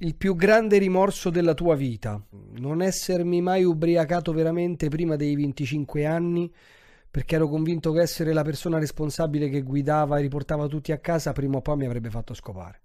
Il più grande rimorso della tua vita. Non essermi mai ubriacato veramente prima dei 25 anni, perché ero convinto che essere la persona responsabile che guidava e riportava tutti a casa prima o poi mi avrebbe fatto scopare.